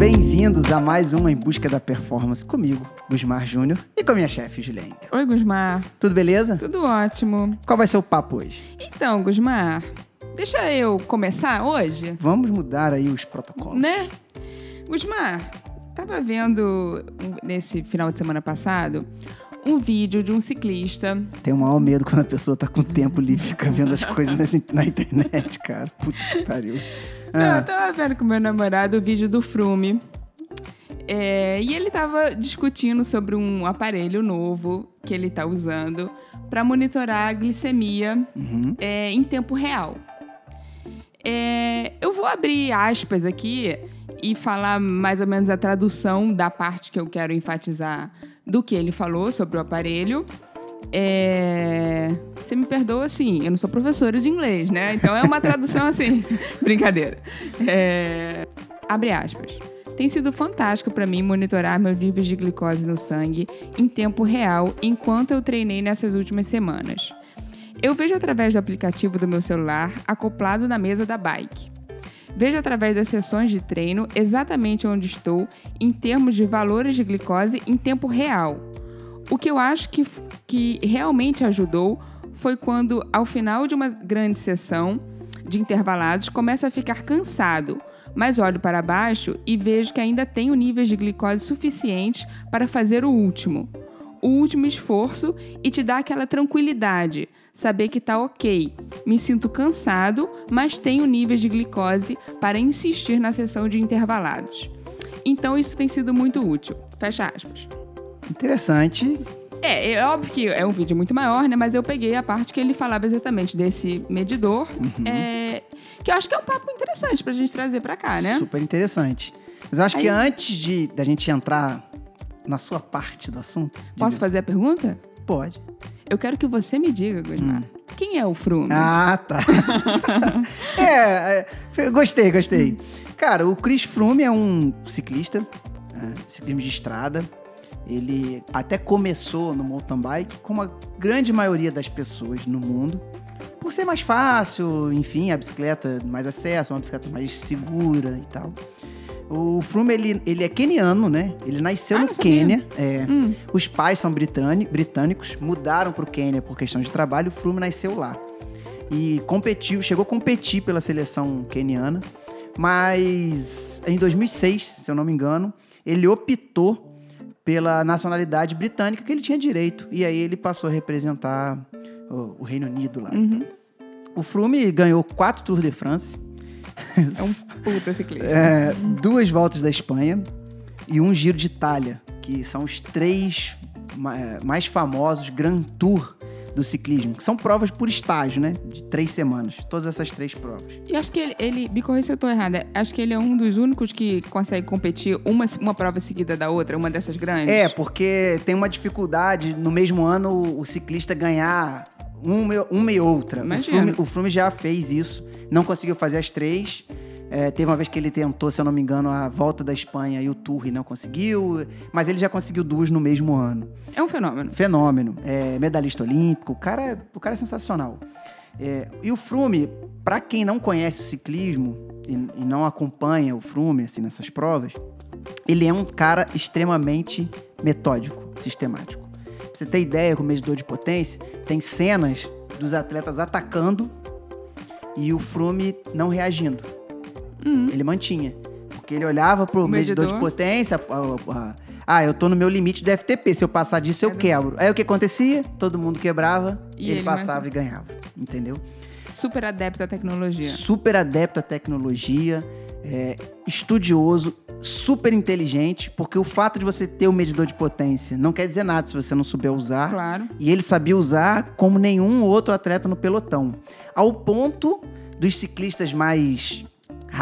bem-vindos a mais um Em Busca da Performance comigo, Gusmar Júnior, e com a minha chefe, Juliane. Oi, Gusmar. Tudo beleza? Tudo ótimo. Qual vai ser o papo hoje? Então, Gusmar, deixa eu começar hoje, Vamos mudar aí os protocolos. né? Gusmar, tava vendo nesse final de semana passado um vídeo de um ciclista. Tenho o maior medo quando a pessoa tá com tempo livre e fica vendo as coisas na internet, cara. Puta que pariu. Não, eu Ah, tava vendo com meu namorado o vídeo do Frume. É, e ele tava discutindo sobre um aparelho novo que ele tá usando para monitorar a glicemia uhum. é, em tempo real. É, eu vou abrir aspas aqui e falar mais ou menos a tradução da parte que eu quero enfatizar do que ele falou sobre o aparelho. É, você me perdoa, assim, eu não sou professora de inglês, né? Então é uma tradução assim, brincadeira. É, abre aspas. Tem sido fantástico para mim monitorar meus níveis de glicose no sangue em tempo real enquanto eu treinei nessas últimas semanas. Eu vejo através do aplicativo do meu celular acoplado na mesa da bike. Vejo através das sessões de treino exatamente onde estou em termos de valores de glicose em tempo real. O que eu acho que, que realmente ajudou foi quando, ao final de uma grande sessão de intervalados, começo a ficar cansado, mas olho para baixo e vejo que ainda tenho níveis de glicose suficientes para fazer o último o último esforço e te dá aquela tranquilidade, saber que tá ok. Me sinto cansado, mas tenho níveis de glicose para insistir na sessão de intervalados. Então isso tem sido muito útil. Fecha aspas. Interessante. É, é óbvio que é um vídeo muito maior, né? Mas eu peguei a parte que ele falava exatamente desse medidor, é, que eu acho que é um papo interessante pra gente trazer pra cá, né? Super interessante. Mas eu acho que Aí- antes de da gente entrar na sua parte do assunto. Posso diga- fazer a pergunta? Pode. Eu quero que você me diga, Gusmar. Quem é o Frume? Ah, tá. é, é, gostei, gostei. Cara, o Chris Froome é um ciclista, é, ciclismo de estrada. Ele até começou no mountain bike, como a grande maioria das pessoas no mundo. Por ser mais fácil, enfim, a bicicleta mais acesso, uma bicicleta mais segura e tal. O Froome, ele, ele é keniano, né? Ele nasceu Ah, no. Quênia. É. Hum. Os pais são britâni- britânicos, mudaram para o Quênia por questão de trabalho. O Froome nasceu lá e competiu, chegou a competir pela seleção queniana, mas em 2006, se eu não me engano, ele optou pela nacionalidade britânica que ele tinha direito e aí ele passou a representar o, o Reino Unido lá. Uhum. O Froome ganhou quatro Tours de France, É um puta ciclista. é, duas voltas da Espanha e um Giro de Itália, que são os três é, mais famosos Grand Tour do ciclismo, que são provas por estágio, né? De três semanas. Todas essas três provas. E acho que ele, ele, me corrija se eu tô errada, acho que ele é um dos únicos que consegue competir uma, uma prova seguida da outra, uma dessas grandes. É, porque tem uma dificuldade no mesmo ano o, o ciclista ganhar uma, e- uma e outra. O Imagino. Froome, o Froome já fez isso, não conseguiu fazer as três. É, teve uma vez que ele tentou, se eu não me engano, a volta da Espanha e o Tour e não conseguiu, mas ele já conseguiu duas no mesmo ano. É um fenômeno. Fenômeno. É, medalhista olímpico. O cara, é- o cara é sensacional. É, e o Frume, para quem não conhece o ciclismo e, e não acompanha o Frume assim, nessas provas, ele é um cara extremamente metódico, sistemático. Pra você ter ideia, com o medidor de potência, tem cenas dos atletas atacando e o Frume não reagindo. Ele mantinha. Porque ele olhava pro O medidor, de medidor. potência, ah, eu tô no meu limite do FTP, se eu passar disso eu quebro. Aí o que acontecia? Todo mundo quebrava, E ele, ele passava e ganhava, entendeu? Super adepto à tecnologia. Super adepto à tecnologia, é, estudioso, super inteligente, porque o fato de você ter o medidor de potência não quer dizer nada se você não souber usar. Claro. E ele sabia usar como nenhum outro atleta no pelotão. Ao ponto dos ciclistas mais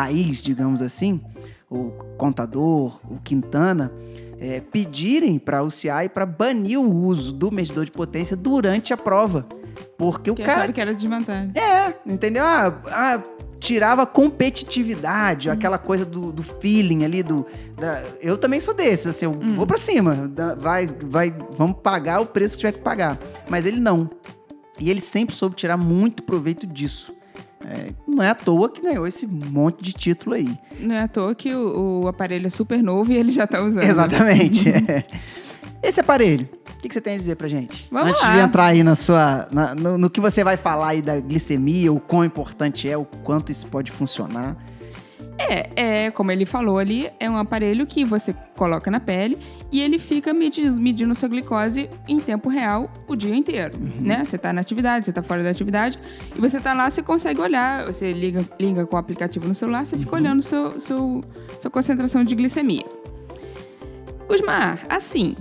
raiz, digamos assim, o Contador, o Quintana, é, pedirem para o CI para banir o uso do medidor de potência durante a prova. Porque o Que cara acharam que era desvantagem. é, entendeu? Ah, ah, tirava competitividade, aquela coisa do, do feeling ali, do. da- eu também sou desse, assim, eu vou pra cima. vai, vai, vamos pagar o preço que tiver que pagar. Mas ele não. E ele sempre soube tirar muito proveito disso. É, não é à toa que ganhou esse monte de título aí. Não é à toa que o, o aparelho é super novo e ele já tá usando. Exatamente. é. Esse aparelho, o que, que você tem a dizer pra gente? Vamos Antes lá. de entrar aí na sua. na- no, no que você vai falar aí da glicemia, o quão importante é, o quanto isso pode funcionar. É, é, como ele falou ali, é um aparelho que você coloca na pele e ele fica medi- medindo sua glicose em tempo real o dia inteiro, né? Você tá na atividade, você tá fora da atividade e você tá lá, você consegue olhar, você liga, liga com o aplicativo no celular, você fica olhando seu, seu, sua concentração de glicemia. Osmar, assim,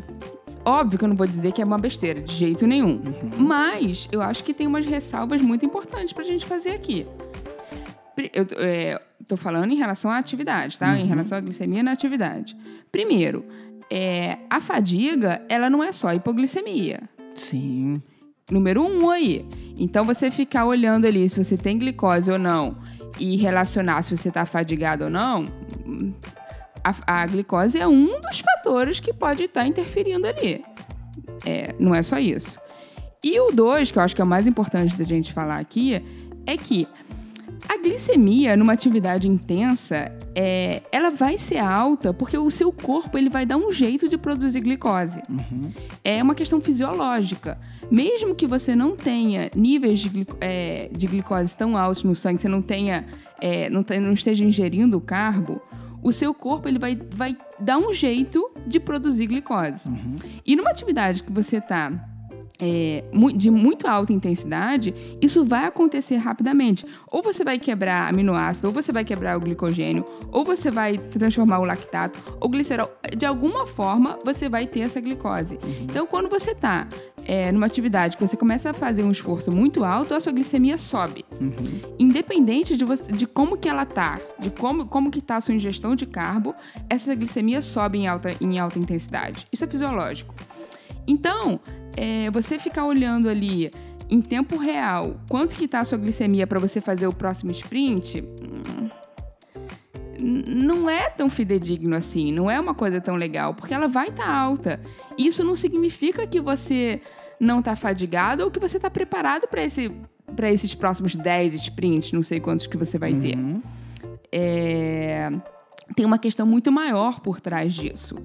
óbvio que eu não vou dizer que é uma besteira, de jeito nenhum. Mas eu acho que tem umas ressalvas muito importantes pra gente fazer aqui. Eu é, tô falando em relação à atividade, tá? Em relação à glicemia na atividade. Primeiro, é, a fadiga, ela não é só hipoglicemia. Sim. Número um aí. Então, você ficar olhando ali se você tem glicose ou não e relacionar se você está fadigado ou não, a, a glicose é um dos fatores que pode estar interferindo ali. É, não é só isso. E o dois, que eu acho que é o mais importante da gente falar aqui, é que glicemia numa atividade intensa, é, ela vai ser alta porque o seu corpo ele vai dar um jeito de produzir glicose. É uma questão fisiológica. Mesmo que você não tenha níveis de, é, de glicose tão altos no sangue, você não tenha, é, não, não esteja ingerindo carbo, o seu corpo ele vai, vai dar um jeito de produzir glicose. E numa atividade que você está é, de muito alta intensidade, isso vai acontecer rapidamente. Ou você vai quebrar aminoácido, ou você vai quebrar o glicogênio, ou você vai transformar o lactato, ou glicerol. De alguma forma, você vai ter essa glicose. Então, quando você está numa atividade que você começa a fazer um esforço muito alto, a sua glicemia sobe. Independente de, você- de como que ela tá, de como, como que tá a sua ingestão de carbo, essa glicemia sobe em alta, em alta intensidade. Isso é fisiológico. Então, é, você ficar olhando ali em tempo real quanto que tá a sua glicemia para você fazer o próximo sprint, hum, não é tão fidedigno assim, não é uma coisa tão legal, porque ela vai estar alta. Isso não significa que você não tá fadigado ou que você tá preparado para esse para esses próximos 10 sprints, não sei quantos que você vai ter Uhum. é, tem uma questão muito maior por trás disso.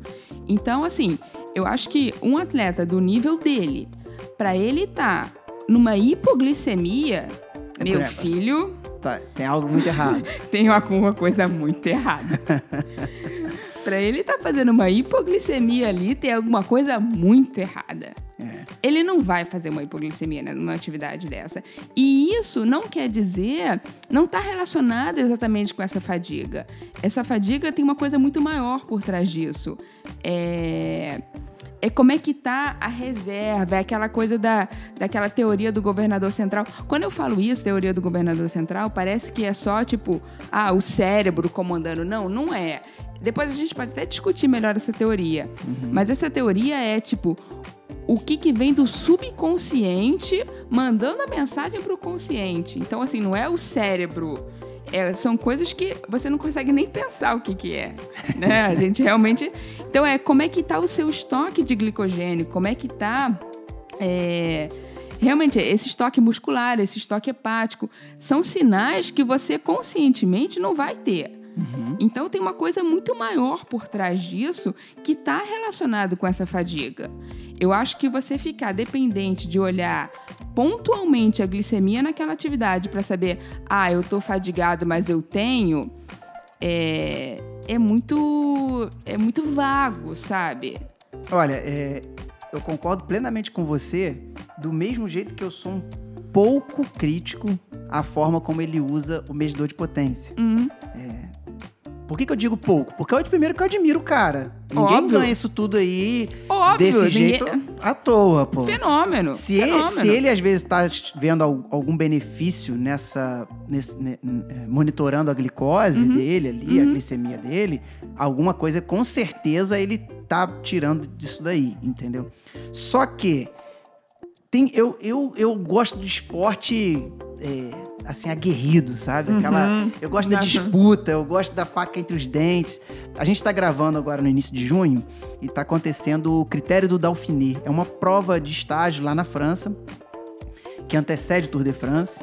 Então, assim, eu acho que um atleta do nível dele, para ele estar numa hipoglicemia, É meu por- filho, Tá, tem algo muito errado. tem alguma coisa muito errada. para ele estar fazendo uma hipoglicemia ali, tem alguma coisa muito errada. Ele não vai fazer uma hipoglicemia né, numa atividade dessa. E isso não quer dizer, não está relacionado exatamente com essa fadiga. Essa fadiga tem uma coisa muito maior por trás disso. É, é como é que tá a reserva, é aquela coisa da, daquela teoria do governador central. Quando eu falo isso, teoria do governador central, parece que é só tipo, ah, o cérebro comandando. Não, não é. Depois a gente pode até discutir melhor essa teoria. Mas essa teoria é tipo o que, que vem do subconsciente mandando a mensagem para o consciente. Então, assim, não é o cérebro. É, são coisas que você não consegue nem pensar o que, que é. Né? A gente realmente. Então, é como é que está o seu estoque de glicogênio, como é que está. Realmente, esse estoque muscular, esse estoque hepático, são sinais que você conscientemente não vai ter. Então tem uma coisa muito maior por trás disso que está relacionado com essa fadiga. Eu acho que você ficar dependente de olhar pontualmente a glicemia naquela atividade para saber, ah, eu estou fadigado, mas eu tenho, é, é muito é muito vago, sabe? Olha, é, eu concordo plenamente com você, do mesmo jeito que eu sou um pouco crítico à forma como ele usa o medidor de potência. Hum, Por que, que eu digo pouco? Porque eu, primeiro que eu admiro o cara. Ninguém Óbvio. ganha isso tudo aí óbvio, desse ninguém- jeito à toa, pô. Fenômeno. Se ele, fenômeno. se ele, às vezes, está vendo al- algum benefício nessa. nesse- ne- n- eh, monitorando a glicose Uhum. dele ali, a Uhum. glicemia dele, alguma coisa, com certeza, ele tá tirando disso daí, entendeu? Só que. Tem, eu, eu, eu gosto do esporte. é, assim, aguerrido, sabe? Aquela, Uhum. eu gosto da Uhum. disputa, eu gosto da faca entre os dentes. A gente está gravando agora no início de junho e está acontecendo o critério do Dauphiné. É uma prova de estágio lá na França, que antecede o Tour de France.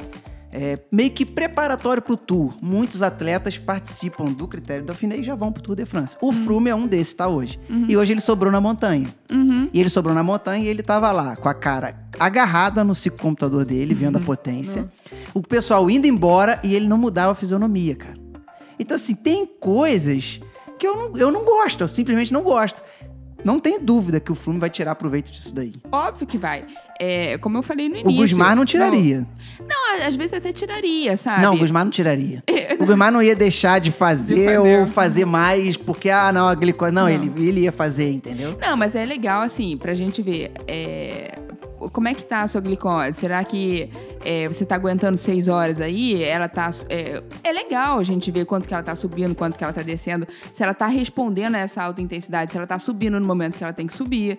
É meio que preparatório para o Tour. Muitos atletas participam do critério do Dauphiné e já vão para o Tour de France. O Froome é um desses, tá hoje. E hoje ele sobrou na montanha. Uhum. E ele sobrou na montanha e ele tava lá, com a cara agarrada no computador dele, vendo a potência. O pessoal indo embora e ele não mudava a fisionomia, cara. Então, assim, tem coisas que eu não, eu não gosto, eu simplesmente não gosto. Não tenho dúvida que o Flume vai tirar proveito disso daí. Óbvio que vai. É, como eu falei no O início. Gusmar não tiraria. Não, às vezes até tiraria, sabe? Não, o Gusmar não tiraria. O Gusmar não ia deixar de fazer, De fazer. ou fazer mais, porque, ah, não, a glicose. Não, Não. Ele, ele ia fazer, entendeu? Não, mas é legal, assim, pra gente ver. é, Como é que tá a sua glicose? Será que é, você tá aguentando seis horas aí? Ela tá. É, é legal a gente ver quanto que ela tá subindo, quanto que ela tá descendo. Se ela tá respondendo a essa alta intensidade, se ela tá subindo no momento que ela tem que subir.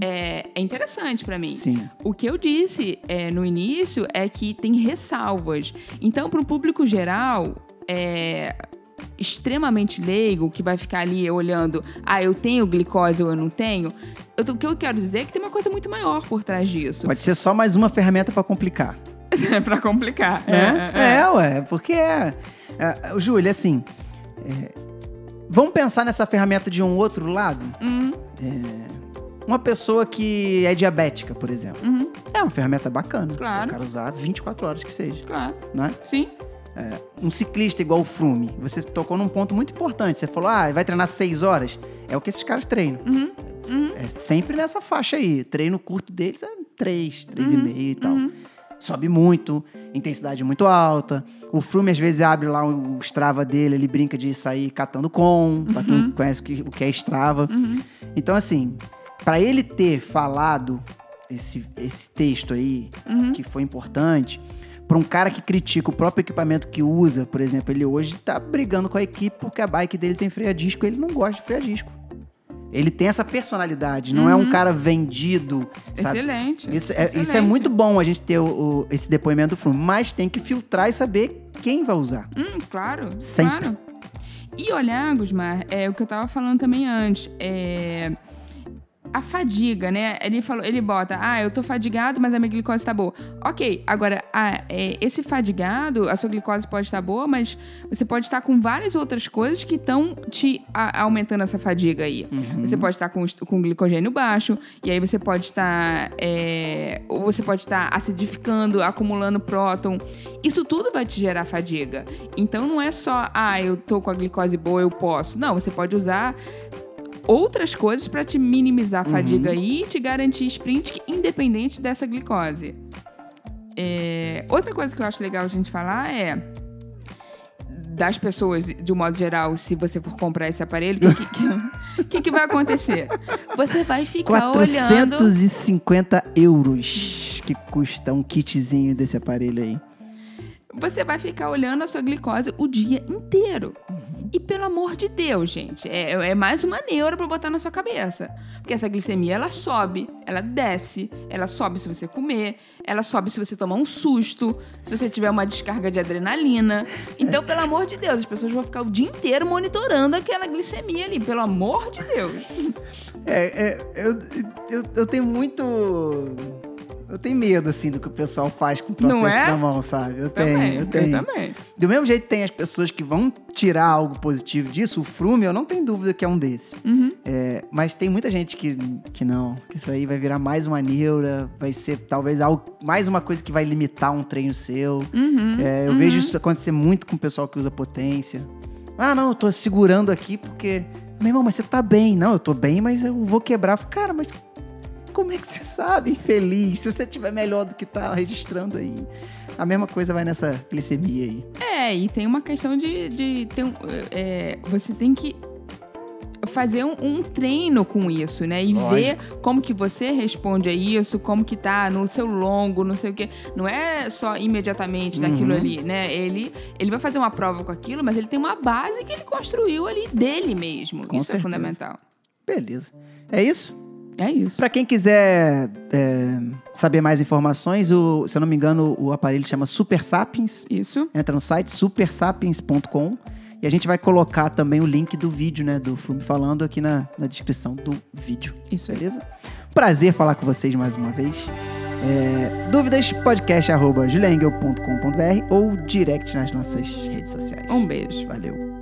É, é interessante pra mim. Sim. O que eu disse é, no início é que tem ressalvas. Então, para o público geral, é, extremamente leigo, que vai ficar ali olhando, ah, eu tenho glicose ou eu não tenho, eu o que eu quero dizer é que tem uma coisa muito maior por trás disso. Pode ser só mais uma ferramenta pra complicar. É pra complicar. né? É, ué, porque é. é Júlia, assim. é, vamos pensar nessa ferramenta de um outro lado? Uhum, Uma pessoa que é diabética, por exemplo. uhum, É uma ferramenta bacana. Claro. O cara usar 24 horas que seja, claro. né? Sim. Um ciclista igual o Frume, você tocou num ponto muito importante. Você falou, ah, vai treinar 6 horas. É o que esses caras treinam. Uhum, uhum, É sempre nessa faixa aí. Treino curto deles é 3, 3,5 Uhum, e tal. uhum. Sobe muito, intensidade muito alta. O Frume às vezes abre lá o Strava dele, ele brinca de sair catando com, pra quem conhece o que- o que é Strava. uhum. Então, assim, pra ele ter falado esse, esse texto aí, Uhum. que foi importante, pra um cara que critica o próprio equipamento que usa, por exemplo, ele hoje tá brigando com a equipe porque a bike dele tem freio a disco e ele não gosta de freio a disco. Ele tem essa personalidade, não é um Uhum. cara vendido, sabe? Excelente. Isso é, isso é Excelente. muito bom a gente ter o- o- esse depoimento do Flume, mas tem que filtrar e saber quem vai usar. Hum, claro, Sempre. claro. E olhar, Gusmar, é o que eu tava falando também antes. É a fadiga, né? Ele falou, ele bota, ah, eu tô fadigado, mas a minha glicose tá boa. Ok, agora, ah, é, esse fadigado, a sua glicose pode estar boa, mas você pode estar com várias outras coisas que estão te a- aumentando essa fadiga aí. Você pode estar com, est- com glicogênio baixo, e aí você pode estar. é, ou você pode estar acidificando, acumulando próton. Isso tudo vai te gerar fadiga. Então não é só, ah, eu tô com a glicose boa, eu posso. Não, você pode usar outras coisas para te minimizar a fadiga aí e te garantir sprint independente dessa glicose. É, outra coisa que eu acho legal a gente falar é das pessoas, de um modo geral, se você for comprar esse aparelho, o que, que, que, que vai acontecer? Você vai ficar olhando. 450 euros que custa um kitzinho desse aparelho aí. Você vai ficar olhando a sua glicose o dia inteiro. Uhum. E pelo amor de Deus, gente, é, é mais uma neura pra botar na sua cabeça. Porque essa glicemia, ela sobe, ela desce, ela sobe se você comer, ela sobe se você tomar um susto, se você tiver uma descarga de adrenalina. Então, pelo amor de Deus, as pessoas vão ficar o dia inteiro monitorando aquela glicemia ali, pelo amor de Deus. É, é, eu, eu, eu tenho muito. Eu tenho medo, assim, do que o pessoal faz com o troço Não desse é? na mão, sabe? Eu tenho, Também, eu tenho. também. Do mesmo jeito tem as pessoas que vão tirar algo positivo disso, o Frume, eu não tenho dúvida que é um desses. Uhum. É, mas tem muita gente que, que não, que isso aí vai virar mais uma neura, vai ser talvez algo, mais uma coisa que vai limitar um treino seu. Uhum. É, eu uhum. vejo isso acontecer muito com o pessoal que usa potência. Ah, não, eu tô segurando aqui porque. Meu irmão, mas você tá bem. Não, eu tô bem, mas eu vou quebrar. Eu Cara, mas como é que você sabe, infeliz? Se você tiver melhor do que tá registrando aí. A mesma coisa vai nessa glicemia aí. É, e tem uma questão de, de ter é, você tem que fazer um, um treino com isso, né? E Lógico. ver como que você responde a isso, como que tá no seu longo, não sei o quê. Não é só imediatamente daquilo Uhum. ali, né? Ele, ele vai fazer uma prova com aquilo, mas ele tem uma base que ele construiu ali dele mesmo. Com isso certeza. é fundamental. Beleza. É isso? É isso. Pra quem quiser é, saber mais informações, o, se eu não me engano, o aparelho chama Super Sapiens. Isso. Entra no site supersapiens.com e a gente vai colocar também o link do vídeo, né, do filme falando aqui na, na descrição do vídeo. Isso aí. Beleza? Prazer falar com vocês mais uma vez. É, dúvidas, podcast.juliaengel.com.br ou direct nas nossas redes sociais. Um beijo. Valeu.